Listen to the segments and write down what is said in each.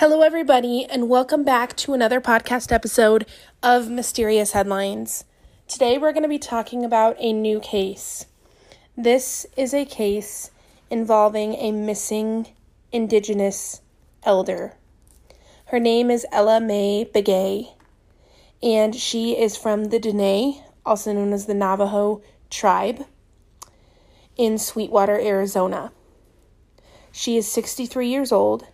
Hello, everybody, and welcome back to another podcast episode of Mysterious Headlines. Today, we're going to be talking about a new case. This is a case involving a missing Indigenous elder. Her name is Ella Mae Begay, and she is from the Dene, also known as the Navajo tribe, in Sweetwater, Arizona. She is 63 years old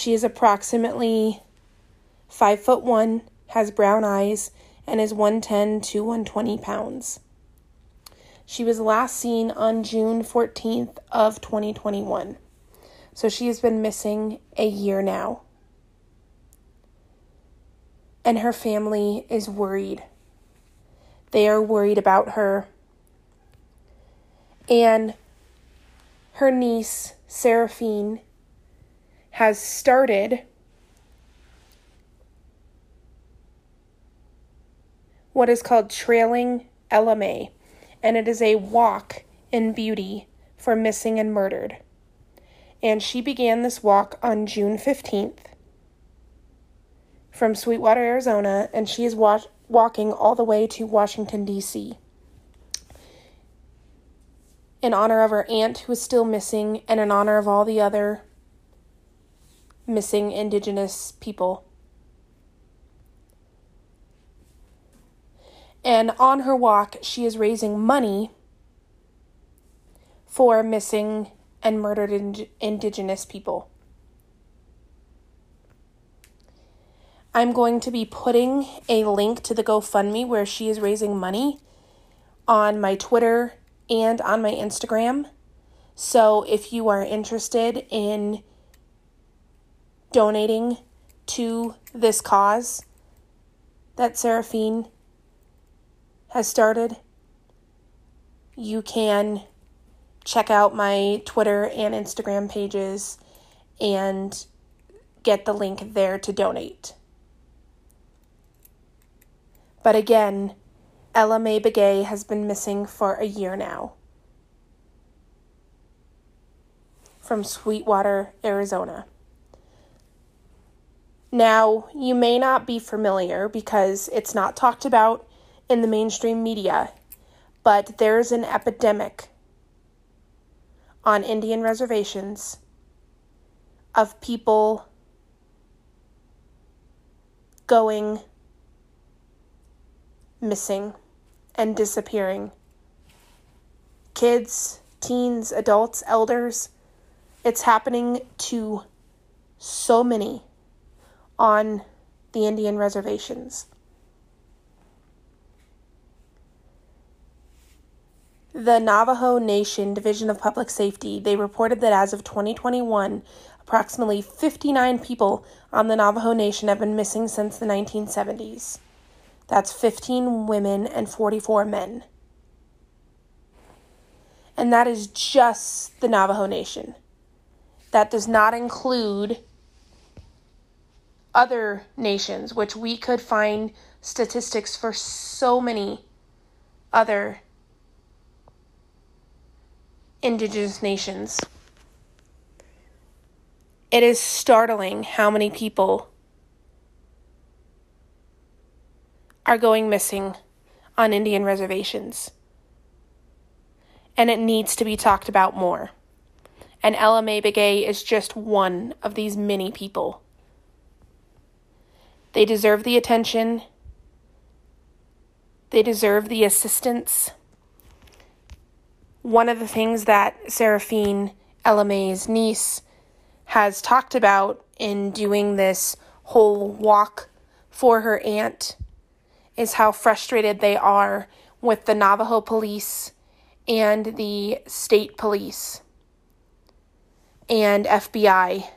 she is approximately five foot one, has brown eyes, and is 110 to 120 pounds. She was last seen on June 14th of 2021. So she has been missing a year now. And her family is worried. They are worried about her. And her niece, Seraphine, has started what is called Trailing LMA, and it is a walk in beauty for missing and murdered. And she began this walk on June 15th from Sweetwater, Arizona, and she is wa- walking all the way to Washington, D.C. In honor of her aunt who is still missing, and in honor of all the other missing Indigenous people. And on her walk, she is raising money for missing and murdered ind- Indigenous people. I'm going to be putting a link to the GoFundMe where she is raising money on my Twitter and on my Instagram. So if you are interested in donating to this cause that Seraphine has started, you can check out my Twitter and Instagram pages and get the link there to donate. But again, Ella Mae Begay has been missing for a year now from Sweetwater, Arizona. Now, you may not be familiar because it's not talked about in the mainstream media, but there's an epidemic on Indian reservations of people going missing and disappearing. Kids, teens, adults, elders. It's happening to so many on the Indian reservations. The Navajo Nation Division of Public Safety, they reported that as of 2021, approximately 59 people on the Navajo Nation have been missing since the 1970s. That's 15 women and 44 men. And that is just the Navajo Nation. That does not include other nations, which we could find statistics for so many other indigenous nations. It is startling how many people are going missing on Indian reservations. And it needs to be talked about more. And Ella Mae Begay is just one of these many people. They deserve the attention. They deserve the assistance. One of the things that Seraphine Mae's niece has talked about in doing this whole walk for her aunt is how frustrated they are with the Navajo police and the state police and FBI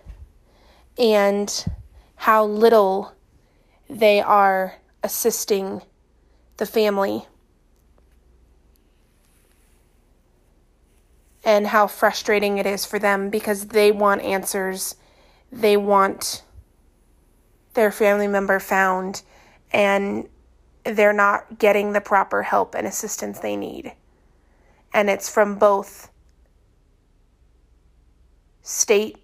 and how little they are assisting the family. And how frustrating it is for them because they want answers. They want their family member found, and they're not getting the proper help and assistance they need. And it's from both state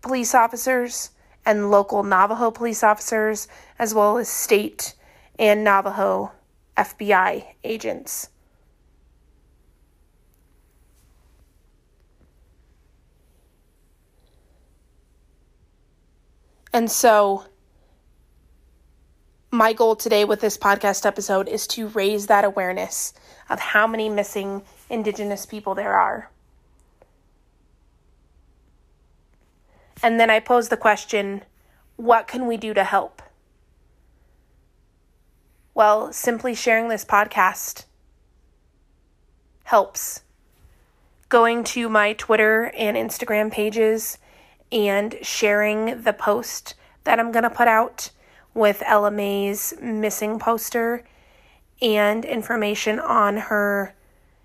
police officers and local Navajo police officers, as well as state and Navajo FBI agents. And so, my goal today with this podcast episode is to raise that awareness of how many missing Indigenous people there are. And then I pose the question what can we do to help? Well, simply sharing this podcast helps. Going to my Twitter and Instagram pages and sharing the post that I'm going to put out with Ella Mae's missing poster and information on her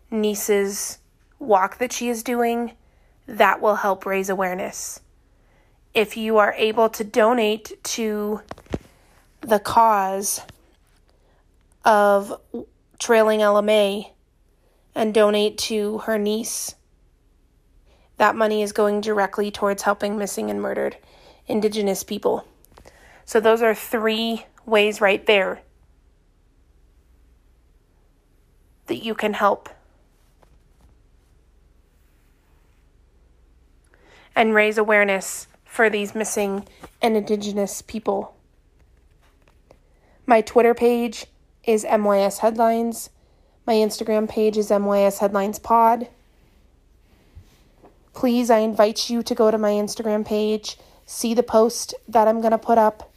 niece's walk that she is doing. That will help raise awareness. If you are able to donate to the cause of trailing LMA and donate to her niece that money is going directly towards helping missing and murdered Indigenous people. So, those are three ways right there that you can help and raise awareness for these missing and Indigenous people. My Twitter page is MYS Headlines. My Instagram page is MYS Headlines Pod please, I invite you to go to my Instagram page, see the post that I'm going to put up,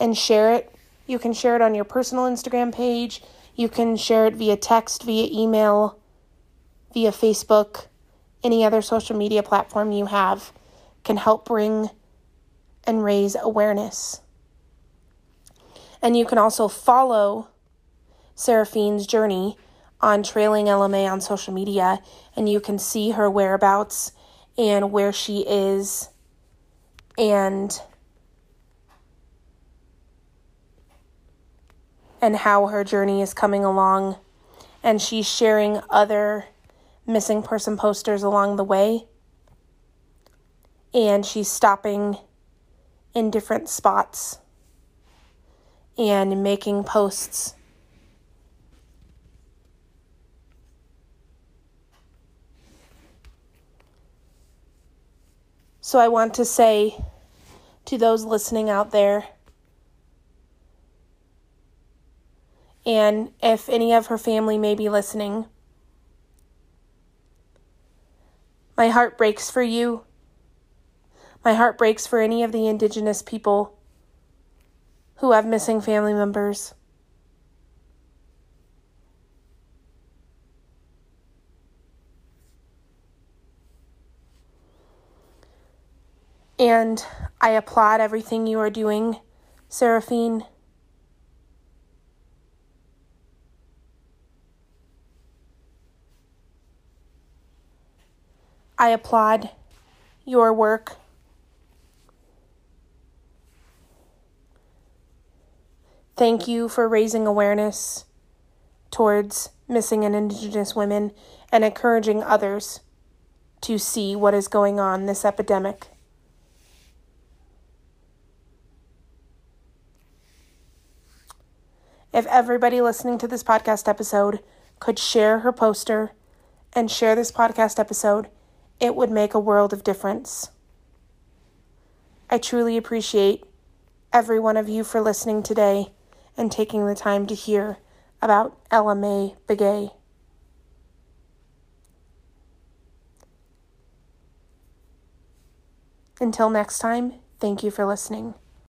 and share it. You can share it on your personal Instagram page. You can share it via text, via email, via Facebook, any other social media platform you have can help bring and raise awareness. And you can also follow Seraphine's journey on trailing LMA on social media, and you can see her whereabouts and where she is and and how her journey is coming along and she's sharing other missing person posters along the way. And she's stopping in different spots and making posts. So I want to say to those listening out there, and if any of her family may be listening, my heart breaks for you. My heart breaks for any of the Indigenous people who have missing family members. And I applaud everything you are doing, Seraphine. I applaud your work. Thank you for raising awareness towards missing and Indigenous women and encouraging others to see what is going on this epidemic. If everybody listening to this podcast episode could share her poster and share this podcast episode, it would make a world of difference. I truly appreciate every one of you for listening today and taking the time to hear about Ella Mae Begay. Until next time, thank you for listening.